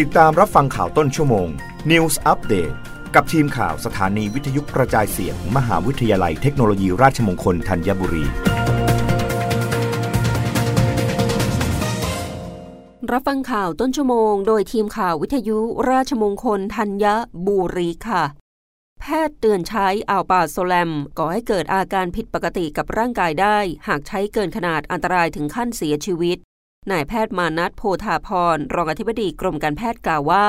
ติดตามรับฟังข่าวต้นชั่วโมง News Update กับทีมข่าวสถานีวิทยุกระจายเสียงมมหาวิทยาลัยเทคโนโลยีราชมงคลธัญบุรี รับฟังข่าวต้นชั่วโมง โดยทีมข่าววิทยุราชมงคลธัญบุรีค่ะ แพทย์เตือนใช้อัลปาโซแลม ก่อให้เกิดอาการผิดปกติกับร่างกายได้ หากใช้เกินขนาดอันตรายถึงขั้นเสียชีวิต นายแพทย์มานัทโพธาพร รองอธิบดีกรมการแพทย์กล่าวว่า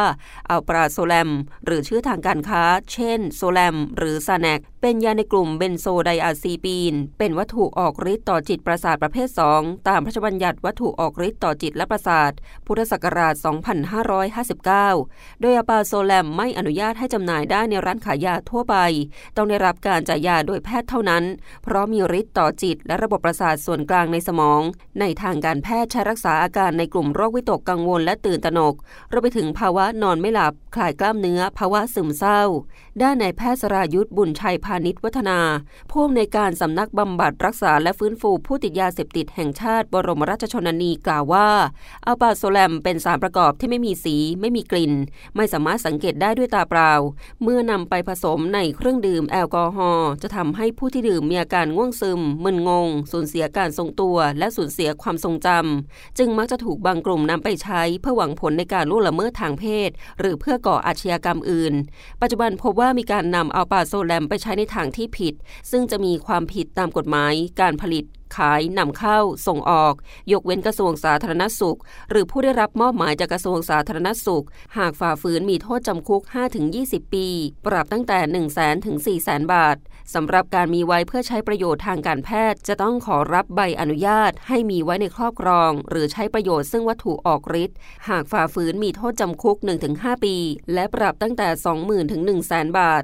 อัลปราโซแลม หรือชื่อทางการค้า เช่น โซแลม หรือซาแนก เป็นยาในกลุ่มเบนโซไดอาซีปีน เป็นวัตถุออกฤทธิ์ต่อจิตประสาทประเภท 2 ตามพระราชบัญญัติวัตถุออกฤทธิ์ต่อจิตและประสาท พุทธศักราช 2559 โดยอัลปาโซแลมไม่อนุญาตให้จำหน่ายได้ในร้านขายยาทั่วไป ต้องได้รับการจ่ายยาโดยแพทย์เท่านั้น เพราะมีฤทธิ์ต่อจิตและระบบประสาทส่วนกลางในสมอง ในทางการแพทย์ใช้รักษาอาการในกลุ่มโรควิตกกังวลและตื่นตระหนกรวมไปถึงภาวะนอนไม่หลับ คลายกล้ามเนื้อ ภาวะซึมเศร้า ด้านนายแพทย์สรายุทธบุญชัยพาณิชวัฒนาผู้อำนวยการสำนักบำบัดรักษาและฟื้นฟูผู้ติดยาเสพติดแห่งชาติบรมราชชนนีกล่าวว่าอัลปาโซแลมเป็นสารประกอบที่ไม่มีสี ไม่มีกลิ่น ไม่สามารถสังเกตได้ด้วยตาเปล่า เมื่อนำไปผสมในเครื่องดื่มแอลกอฮอล์จะทำให้ผู้ที่ดื่มมีอาการง่วงซึมมึนงง สูญเสียการทรงตัว และสูญเสียความทรงจำจึงมักจะถูกบางกลุ่มนำไปใช้เพื่อหวังผลในการล่วงละเมิดทางเพศ หรือเพื่อก่ออาชญากรรมอื่น ปัจจุบันพบว่ามีการนำอัลปาโซแลมไปใช้ในทางที่ผิด ซึ่งจะมีความผิดตามกฎหมาย การผลิต ขายนำเข้า ส่งออก ยกเว้นกระทรวงสาธารณสุข หรือผู้ได้รับมอบหมายจากกระทรวงสาธารณสุข หากฝ่าฝืนมีโทษจำคุก 5-20 ปี ปรับตั้งแต่ 1 0 0 0 0แสนถึง4 0 0 0 0 0 บาทสำหรับการมีไว้เพื่อใช้ประโยชน์ทางการแพทย์ จะต้องขอรับใบอนุญาต ให้มีไว้ในครอบครอง หรือใช้ประโยชน์ซึ่งวัตถุออกฤทธิ์หากฝ่าฝืนมีโทษจำคุก 1-5 ปี และปรับตั้งแต่ 20,000ถึง1 0 0 0 0 0 บาท